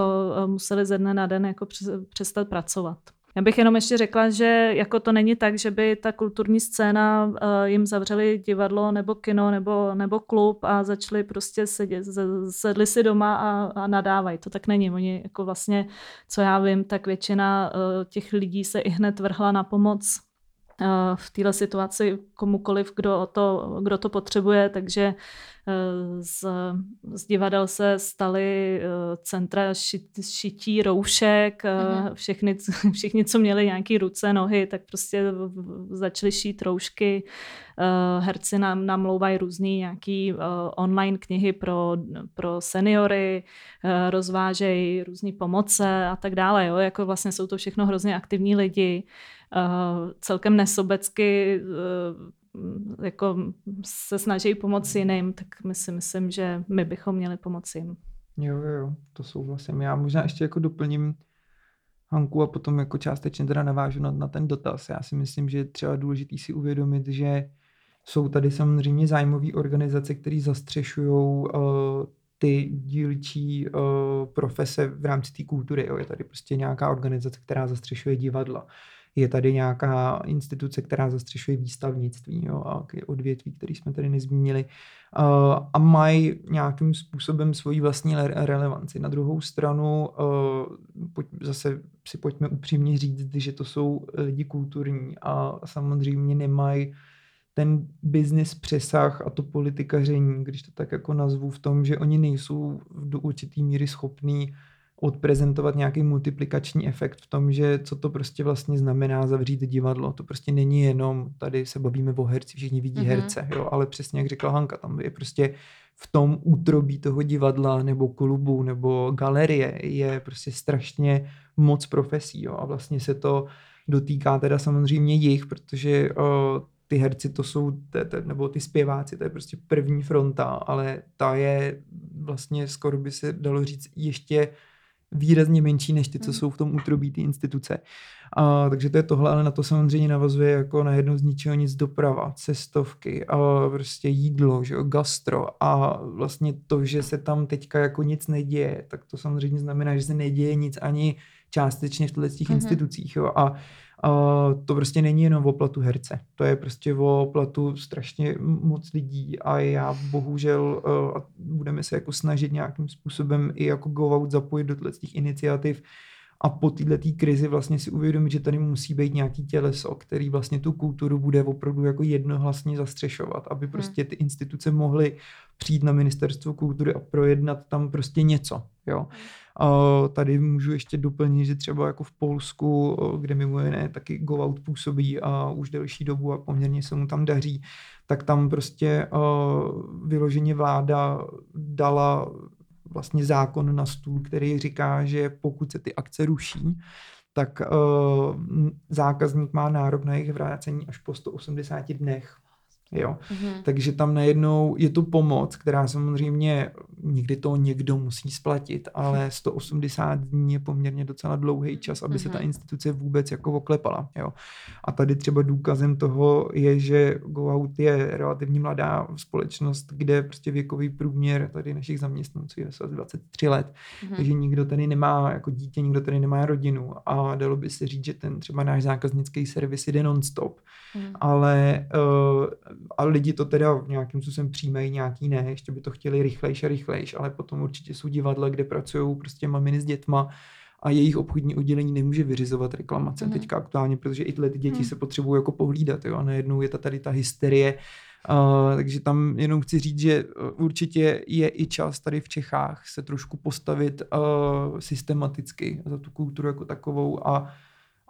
museli ze dne na den jako přestat pracovat. Já bych jenom ještě řekla, že jako to není tak, že by ta kulturní scéna uh, jim zavřeli divadlo nebo kino nebo, nebo klub a začali prostě sedět, sedli si doma a, a nadávají. To tak není. Oni jako vlastně, co já vím, tak většina uh, těch lidí se i hned vrhla na pomoc uh, v této situaci komukoliv, kdo to, kdo to potřebuje, takže z, z divadel se staly eh, centra šit, šití roušek, mm-hmm. všechny, všichni, co měli nějaké ruce, nohy, tak prostě začali šít roušky. Eh, herci nám namlouvají různý nějaký online knihy pro, pro seniory, rozvážejí různé pomoce a tak dále. Jo? Jako vlastně jsou to všechno hrozně aktivní lidi. celkem nesobecky jako se snaží pomoci jiným, tak my si myslím, že my bychom měli pomoci jim. Jo, jo, jo, to souhlasím. Já možná ještě jako doplním Hanku a potom jako částečně teda navážu na, na ten dotaz. Já si myslím, že je třeba důležitý si uvědomit, že jsou tady samozřejmě zájmové organizace, které zastřešují uh, ty dílčí uh, profese v rámci té kultury. Jo. Je tady prostě nějaká organizace, která zastřešuje divadla je tady nějaká instituce, která zastřešuje výstavnictví jo, a odvětví, který jsme tady nezmínili uh, a mají nějakým způsobem svoji vlastní relevanci. Na druhou stranu uh, pojď, zase si pojďme upřímně říct, že to jsou lidi kulturní a samozřejmě nemají ten business přesah a to politikaření, když to tak jako nazvu, v tom, že oni nejsou do určitý míry schopní odprezentovat nějaký multiplikační efekt v tom, že co to prostě vlastně znamená zavřít divadlo. To prostě není jenom, tady se bavíme o herci, všichni vidí mm-hmm. herce, jo, ale přesně jak řekla Hanka, tam je prostě v tom útrobí toho divadla nebo klubu nebo galerie je prostě strašně moc profesí jo, a vlastně se to dotýká teda samozřejmě jich, protože o, ty herci to jsou, te, te, nebo ty zpěváci, to je prostě první fronta, ale ta je vlastně skoro by se dalo říct ještě výrazně menší než ty, co hmm. jsou v tom útrobí ty instituce. A, takže to je tohle, ale na to samozřejmě navazuje jako na jedno z ničeho nic doprava, cestovky, a prostě jídlo, že jo, gastro a vlastně to, že se tam teďka jako nic neděje, tak to samozřejmě znamená, že se neděje nic ani částečně v těchto těch mm-hmm. institucích. Jo. A Uh, to prostě není jenom o platu herce, to je prostě o platu strašně moc lidí a já bohužel uh, budeme se jako snažit nějakým způsobem i jako go out zapojit do těch iniciativ a po této krizi vlastně si uvědomit, že tady musí být nějaký těleso, který vlastně tu kulturu bude opravdu jako jednohlasně zastřešovat, aby hmm. prostě ty instituce mohly přijít na ministerstvo kultury a projednat tam prostě něco. Jo. A tady můžu ještě doplnit, že třeba jako v Polsku, kde mimo jiné taky Go Out působí a už delší dobu a poměrně se mu tam daří, tak tam prostě vyloženě vláda dala vlastně zákon na stůl, který říká, že pokud se ty akce ruší, tak uh, zákazník má nárok na jejich vrácení až po 180 dnech. Jo. Mm-hmm. Takže tam najednou je to pomoc, která samozřejmě někdy to někdo musí splatit, ale 180 dní je poměrně docela dlouhý čas, aby mm-hmm. se ta mhm. instituce vůbec jako oklepala. Jo. A tady třeba důkazem toho je, že GoOut je relativně mladá společnost, kde prostě věkový průměr tady našich zaměstnanců je 23 let, mm-hmm. takže nikdo tady nemá jako dítě, nikdo tady nemá rodinu a dalo by se říct, že ten třeba náš zákaznický servis jde non-stop, mm-hmm. ale uh, a lidi to teda nějakým způsobem přijímají, nějaký ne, ještě by to chtěli rychlejš a rychlejš, ale potom určitě jsou divadla, kde pracují prostě maminy s dětma a jejich obchodní oddělení nemůže vyřizovat reklamace mm. teďka aktuálně, protože i tyhle ty děti mm. se potřebují jako pohlídat, jo, a najednou je ta tady ta hysterie, Uh, takže tam jenom chci říct, že určitě je i čas tady v Čechách se trošku postavit uh, systematicky za tu kulturu jako takovou a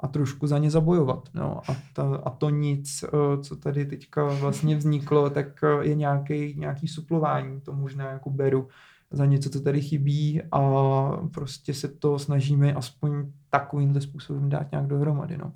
a trošku za ně zabojovat. No. A, ta, a to nic, eh, co tady teďka vlastně vzniklo, tak eh, je nějaký, nějaký suplování, to možná jako beru za něco, co tady chybí a prostě se to snažíme aspoň takovýmhle způsobem dát nějak dohromady. No.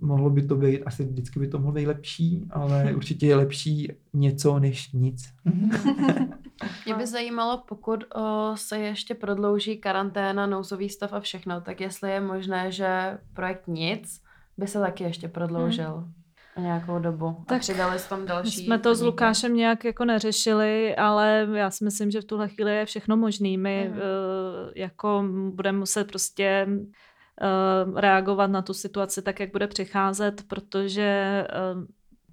Mohlo by to být, asi vždycky by to mohlo být lepší, ale určitě je lepší něco než nic. Mě by zajímalo, pokud o, se ještě prodlouží karanténa, nouzový stav a všechno, tak jestli je možné, že projekt nic by se taky ještě prodloužil. Hmm nějakou dobu tak a přidali tam další. Jsme to s Lukášem nějak jako neřešili, ale já si myslím, že v tuhle chvíli je všechno možný. My mm. uh, jako budeme muset prostě uh, reagovat na tu situaci tak, jak bude přicházet, protože uh,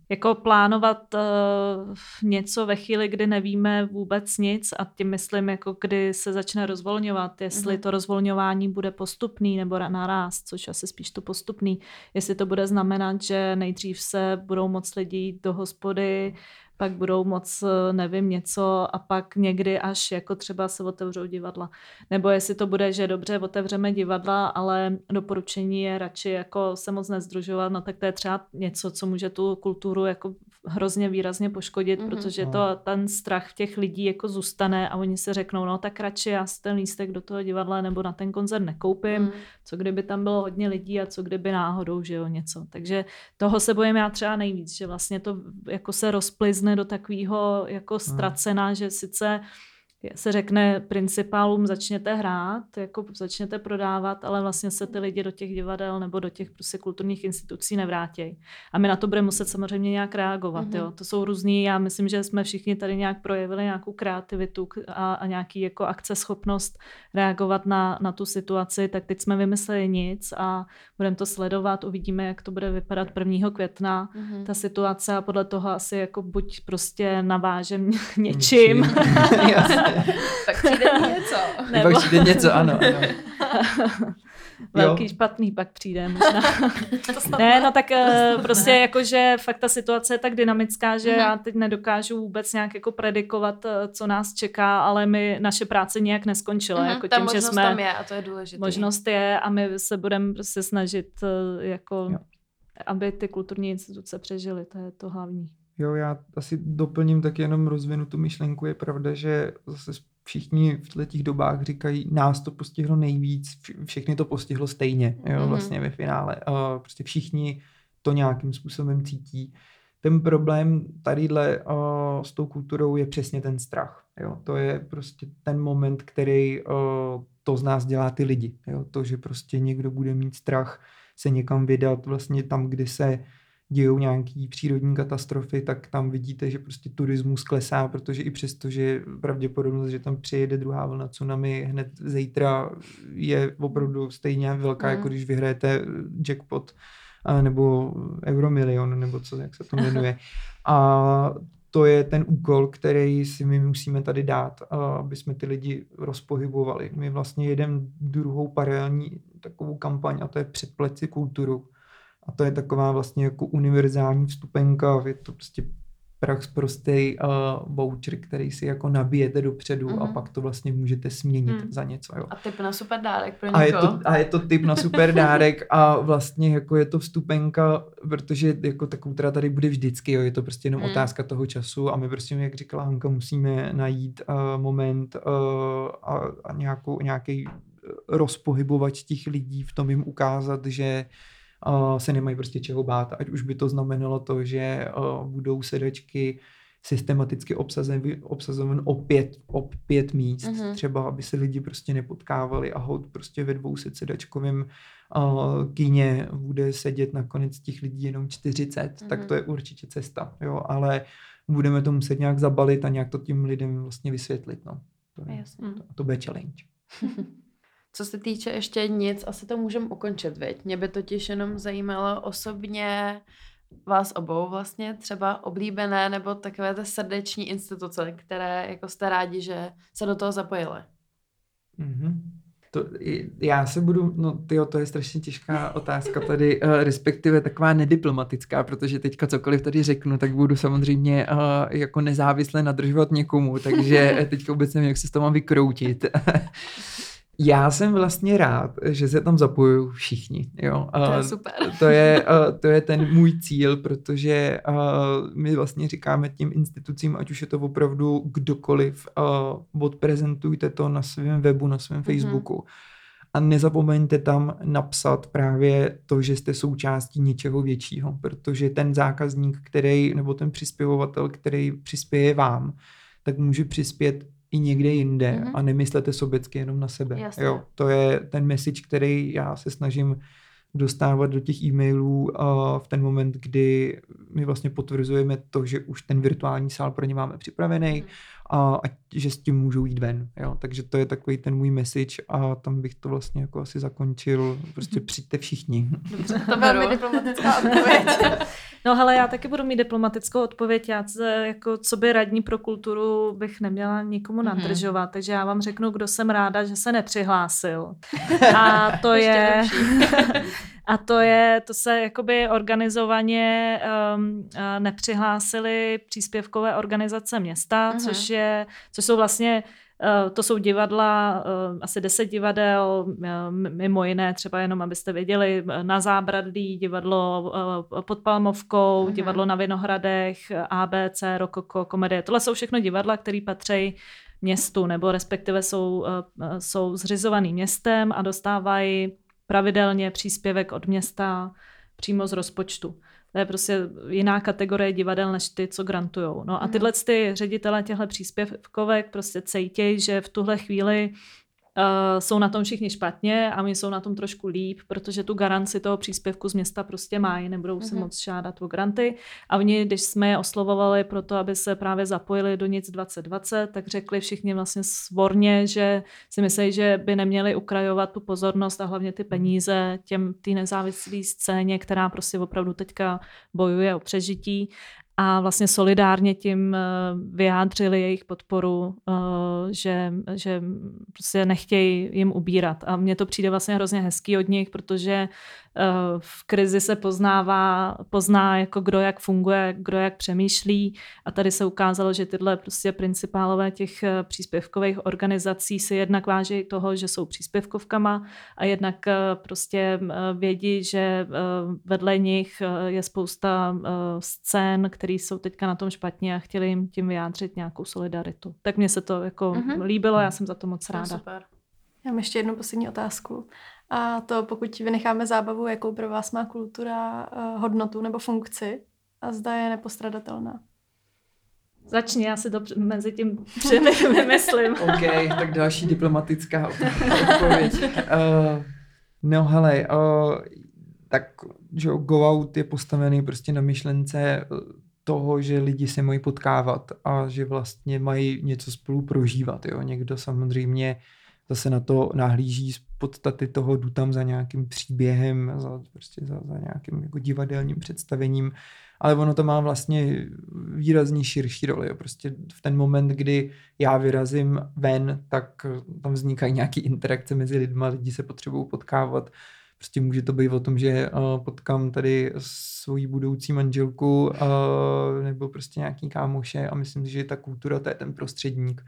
jako plánovat uh, něco ve chvíli, kdy nevíme vůbec nic a tím myslím, jako kdy se začne rozvolňovat, jestli mm-hmm. to rozvolňování bude postupný nebo naraz, což asi spíš to postupný, jestli to bude znamenat, že nejdřív se budou moc lidí do hospody, pak budou moc, eh, nevím, něco a pak někdy až jako třeba se otevřou divadla. Nebo jestli to bude, že dobře, otevřeme divadla, ale doporučení je radši jako se moc nezdružovat, no tak to je třeba něco, co může tu kulturu jako hrozně výrazně poškodit, mm-hmm. protože to no. ten strach v těch lidí jako zůstane a oni se řeknou, no tak radši já si ten lístek do toho divadla nebo na ten koncert nekoupím, mm. co kdyby tam bylo hodně lidí a co kdyby náhodou, že jo, něco. Takže toho se bojím já třeba nejvíc, že vlastně to jako se rozplizne do takového jako ztracena, mm. že sice se řekne principálům začněte hrát, jako začněte prodávat, ale vlastně se ty lidi do těch divadel nebo do těch prostě kulturních institucí nevrátějí. A my na to budeme muset samozřejmě nějak reagovat. Mm-hmm. Jo. To jsou různý, já myslím, že jsme všichni tady nějak projevili nějakou kreativitu a, a nějaký jako akceschopnost reagovat na, na tu situaci, tak teď jsme vymysleli nic a budeme to sledovat, uvidíme, jak to bude vypadat 1. května, mm-hmm. ta situace a podle toho asi jako buď prostě navážem něčím. tak přijde něco. Nebo... Pak přijde něco, ano. ano. velký špatný pak přijde možná. ne, no tak uh, prostě ne. jako, že fakt ta situace je tak dynamická, že mm-hmm. já teď nedokážu vůbec nějak jako predikovat, co nás čeká, ale my, naše práce nějak neskončila. Mm-hmm, jako ta tím, že jsme, tam je a to je důležité. Možnost je a my se budeme prostě snažit jako, jo. aby ty kulturní instituce přežily, to je to hlavní. Jo, já asi doplním tak jenom rozvinu tu myšlenku. Je pravda, že zase všichni v těch dobách říkají, nás to postihlo nejvíc, všechny to postihlo stejně, jo, mm-hmm. vlastně ve finále. Uh, prostě všichni to nějakým způsobem cítí. Ten problém tadyhle uh, s tou kulturou je přesně ten strach. Jo. To je prostě ten moment, který uh, to z nás dělá ty lidi. Jo. To, že prostě někdo bude mít strach se někam vydat vlastně tam, kde se dějou nějaký přírodní katastrofy, tak tam vidíte, že prostě turismus klesá, protože i přesto, že pravděpodobnost, že tam přijede druhá vlna tsunami hned zítra je opravdu stejně velká, mm. jako když vyhrajete jackpot nebo Euromilion, nebo co, jak se to jmenuje. A to je ten úkol, který si my musíme tady dát, aby jsme ty lidi rozpohybovali. My vlastně jedeme druhou paralelní takovou kampaň a to je předpleci kulturu a to je taková vlastně jako univerzální vstupenka, je to prostě prax prostý uh, voucher, který si jako nabijete dopředu mm-hmm. a mhm. pak to vlastně můžete směnit mm. za něco. Jo. A typ na super dárek pro někoho. A je, to, a je to typ na super dárek a vlastně jako je to vstupenka, protože jako ta kultura tady bude vždycky, jo. je to prostě jenom mm. otázka toho času a my prostě, jak říkala Hanka, musíme najít uh, moment uh, a, a nějakou, nějaký rozpohybovač těch lidí v tom jim ukázat, že uh, se nemají prostě čeho bát, ať už by to znamenalo to, že uh, budou sedačky systematicky obsazen, obsazen o pět, o pět míst, mm-hmm. třeba aby se lidi prostě nepotkávali a hod prostě ve dvou sedačkovém uh, kyně bude sedět nakonec těch lidí jenom 40, mm-hmm. tak to je určitě cesta, jo, ale budeme to muset nějak zabalit a nějak to tím lidem vlastně vysvětlit, no. To, je, to, to bude challenge. Co se týče ještě nic, asi to můžeme ukončit, viď? Mě by totiž jenom zajímalo osobně vás obou vlastně třeba oblíbené nebo takové ty srdeční instituce, které jako jste rádi, že se do toho zapojily. Mm-hmm. To, já se budu, no tyjo, to je strašně těžká otázka tady, uh, respektive taková nediplomatická, protože teďka cokoliv tady řeknu, tak budu samozřejmě uh, jako nezávisle nadržovat někomu, takže teďka vůbec nevím, jak se s toho mám vykroutit. Já jsem vlastně rád, že se tam zapojují všichni. Jo. To je super. To je, to je ten můj cíl, protože my vlastně říkáme těm institucím, ať už je to opravdu kdokoliv, odprezentujte to na svém webu, na svém mm-hmm. Facebooku. A nezapomeňte tam napsat právě to, že jste součástí něčeho většího, protože ten zákazník, který, nebo ten přispěvovatel, který přispěje vám, tak může přispět i někde jinde mm-hmm. a nemyslete sobecky jenom na sebe. Jasně. Jo, to je ten message, který já se snažím dostávat do těch e-mailů uh, v ten moment, kdy my vlastně potvrzujeme to, že už ten virtuální sál pro ně máme připravený mm. A, a že s tím můžou jít ven. Jo? Takže to je takový ten můj message a tam bych to vlastně jako asi zakončil. Prostě mhm. přijďte všichni. Dobře, to velmi diplomatická odpověď. No hele, já taky budu mít diplomatickou odpověď. Já jako co by radní pro kulturu bych neměla nikomu mm-hmm. nadržovat, takže já vám řeknu, kdo jsem ráda, že se nepřihlásil. A to je... A to je, to se jakoby organizovaně um, nepřihlásili příspěvkové organizace města, uh-huh. což je, což jsou vlastně Uh, to jsou divadla, uh, asi deset divadel, mimo jiné, třeba jenom abyste věděli, na Zábradlí, divadlo pod Palmovkou, uh-huh. divadlo na Vinohradech, ABC, Rokoko, komedie. Tohle jsou všechno divadla, které patří městu, nebo respektive jsou, jsou zřizovaný městem a dostávají pravidelně příspěvek od města přímo z rozpočtu. To je prostě jiná kategorie divadel než ty, co grantujou. No a mhm. tyhle ty ředitele těchto příspěvkovek prostě cejtějí, že v tuhle chvíli Uh, jsou na tom všichni špatně a my jsou na tom trošku líp, protože tu garanci toho příspěvku z města prostě mají, nebudou se mm-hmm. moc žádat o granty. A oni, když jsme je oslovovali pro to, aby se právě zapojili do nic 2020, tak řekli všichni vlastně svorně, že si myslí, že by neměli ukrajovat tu pozornost a hlavně ty peníze těm té nezávislé scéně, která prostě opravdu teďka bojuje o přežití a vlastně solidárně tím vyjádřili jejich podporu, že, že prostě nechtějí jim ubírat. A mně to přijde vlastně hrozně hezký od nich, protože v krizi se poznává, pozná jako kdo jak funguje, kdo jak přemýšlí a tady se ukázalo, že tyhle prostě principálové těch eh, příspěvkových organizací si jednak váží toho, že jsou příspěvkovkama a jednak eh, prostě eh, vědí, že vedle nich je spousta scén, které jsou teďka na tom špatně a chtěli jim tím vyjádřit nějakou solidaritu. Tak mně se to jako mm-hmm. líbilo, já jsem za to moc ráda. super. Já mám ještě jednu poslední otázku. A to pokud vynecháme zábavu, jakou pro vás má kultura uh, hodnotu nebo funkci a zda je nepostradatelná. Začni, já si to mezi tím vymyslím. OK, tak další diplomatická odpověď. Uh, no hele, uh, tak že Go Out je postavený prostě na myšlence toho, že lidi se mají potkávat a že vlastně mají něco spolu prožívat. Jo? Někdo samozřejmě zase na to nahlíží z podstaty toho, jdu tam za nějakým příběhem, za, prostě za, za nějakým jako divadelním představením, ale ono to má vlastně výrazně širší roli. Prostě v ten moment, kdy já vyrazím ven, tak tam vznikají nějaké interakce mezi lidma, lidi se potřebují potkávat. Prostě může to být o tom, že uh, potkám tady svoji budoucí manželku uh, nebo prostě nějaký kámoše a myslím si, že ta kultura to je ten prostředník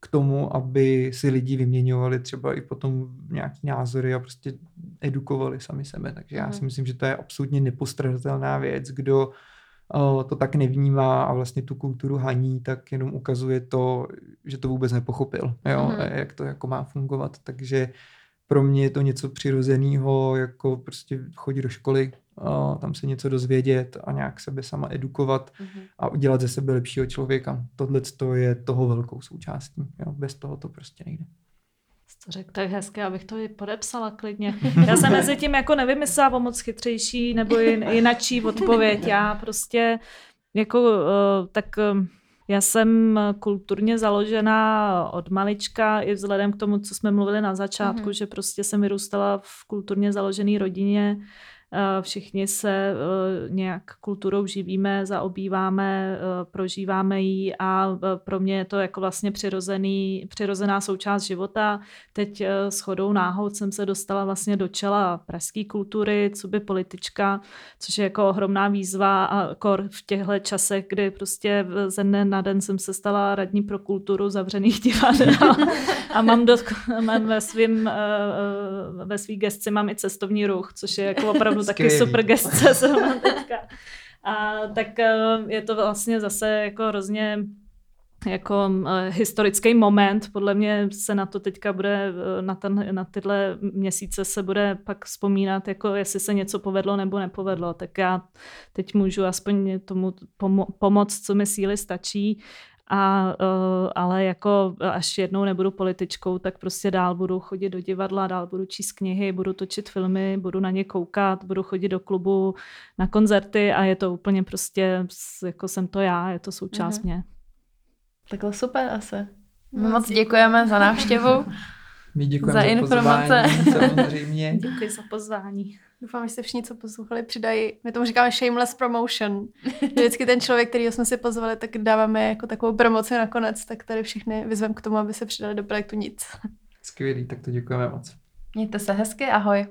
k tomu, aby si lidi vyměňovali třeba i potom nějaký názory a prostě edukovali sami sebe. Takže já si mhm. myslím, že to je absolutně nepostradatelná věc. Kdo uh, to tak nevnímá a vlastně tu kulturu haní, tak jenom ukazuje to, že to vůbec nepochopil, jo? Mm. jak to jako má fungovat. Takže pro mě je to něco přirozeného, jako prostě chodit do školy, tam se něco dozvědět a nějak sebe sama edukovat mm-hmm. a udělat ze sebe lepšího člověka. Tohle je toho velkou součástí. Jo? Bez toho to prostě nejde. To řekl tak hezké, abych to i podepsala klidně. Já jsem mezi tím jako nevymyslela o moc chytřejší nebo jinačí odpověď. Já prostě jako uh, tak uh, já jsem kulturně založená od malička i vzhledem k tomu, co jsme mluvili na začátku, mm-hmm. že prostě jsem vyrůstala v kulturně založené rodině, všichni se eh, nějak kulturou živíme, zaobýváme, eh, prožíváme ji a pro mě je to jako vlastně přirozený, přirozená součást života. Teď s chodou náhod jsem se dostala vlastně do čela pražské kultury, co by politička, což je jako ohromná výzva a kor v těchto časech, kdy prostě ze dne na den jsem se stala radní pro kulturu zavřených divadel a mám, do, mám ve svým ve svý gestci mám i cestovní ruch, což je jako opravdu opravdu taky super gestce zrovna teďka. A tak eh, je to vlastně zase jako hrozně jako eh, historický moment. Podle mě se na to teďka bude, eh, na, ten, na tyhle měsíce se bude pak vzpomínat, jako jestli se něco povedlo nebo nepovedlo. Tak já teď můžu aspoň tomu pomo- pomoct, co mi síly stačí a, uh, ale jako až jednou nebudu političkou, tak prostě dál budu chodit do divadla, dál budu číst knihy, budu točit filmy, budu na ně koukat, budu chodit do klubu, na koncerty a je to úplně prostě, jako jsem to já, je to součást mm-hmm. mě. Takhle super asi. My no, moc děkujeme za návštěvu. My děkujeme za, za informace. Pozvání, samozřejmě. Děkuji za pozvání. Doufám, že se všichni, co poslouchali, přidají. My tomu říkáme shameless promotion. Vždycky ten člověk, který jsme si pozvali, tak dáváme jako takovou promoci nakonec, tak tady všichni vyzvem k tomu, aby se přidali do projektu nic. Skvělý, tak to děkujeme moc. Mějte se hezky, ahoj.